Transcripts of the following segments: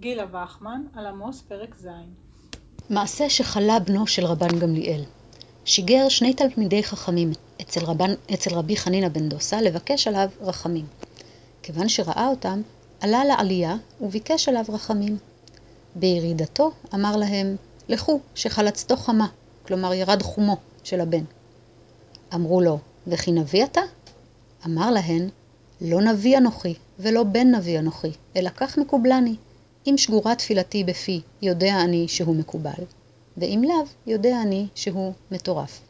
גילה וחמן, על עמוס פרק ז'. מעשה שחלה בנו של רבן גמליאל. שיגר שני תלמידי חכמים אצל, רבן, אצל רבי חנינא בן דוסה לבקש עליו רחמים. כיוון שראה אותם, עלה לעלייה וביקש עליו רחמים. בירידתו אמר להם, לכו, שחלצתו חמה, כלומר ירד חומו של הבן. אמרו לו, וכי נביא אתה? אמר להן, לא נביא אנוכי, ולא בן נביא אנוכי, אלא כך מקובלני. אם שגורה תפילתי בפי, יודע אני שהוא מקובל, ואם לאו, יודע אני שהוא מטורף.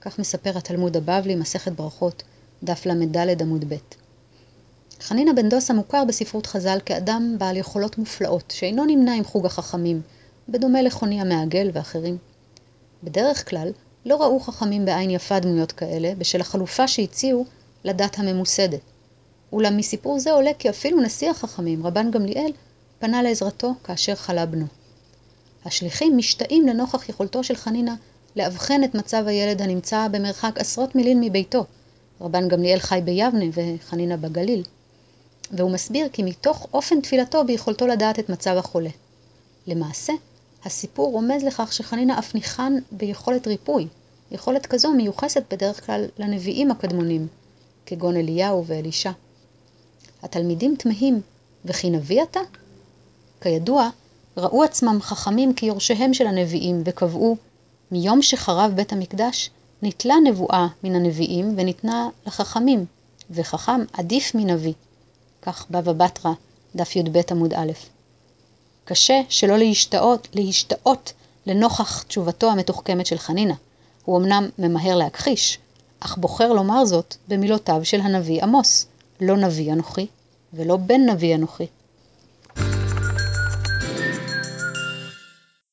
כך מספר התלמוד הבבלי, מסכת ברכות, דף ל"ד עמוד ב'. חנינא בן דוסה מוכר בספרות חז"ל כאדם בעל יכולות מופלאות, שאינו נמנה עם חוג החכמים, בדומה לחוני המעגל ואחרים. בדרך כלל, לא ראו חכמים בעין יפה דמויות כאלה, בשל החלופה שהציעו לדת הממוסדת. אולם מסיפור זה עולה כי אפילו נשיא החכמים, רבן גמליאל, פנה לעזרתו כאשר חלה בנו. השליחים משתאים לנוכח יכולתו של חנינא לאבחן את מצב הילד הנמצא במרחק עשרות מילין מביתו. רבן גמליאל חי ביבנה וחנינא בגליל. והוא מסביר כי מתוך אופן תפילתו ביכולתו לדעת את מצב החולה. למעשה, הסיפור רומז לכך שחנינא אף ניחן ביכולת ריפוי. יכולת כזו מיוחסת בדרך כלל לנביאים הקדמונים, כגון אליהו ואלישע. התלמידים תמהים, וכי נביא אתה? כידוע, ראו עצמם חכמים כיורשיהם של הנביאים וקבעו, מיום שחרב בית המקדש, ניטלה נבואה מן הנביאים וניתנה לחכמים, וחכם עדיף מנביא. כך בבא בתרא, דף י"ב עמוד א'. קשה שלא להשתאות, להשתאות לנוכח תשובתו המתוחכמת של חנינא. הוא אמנם ממהר להכחיש, אך בוחר לומר זאת במילותיו של הנביא עמוס, לא נביא אנוכי ולא בן נביא אנוכי.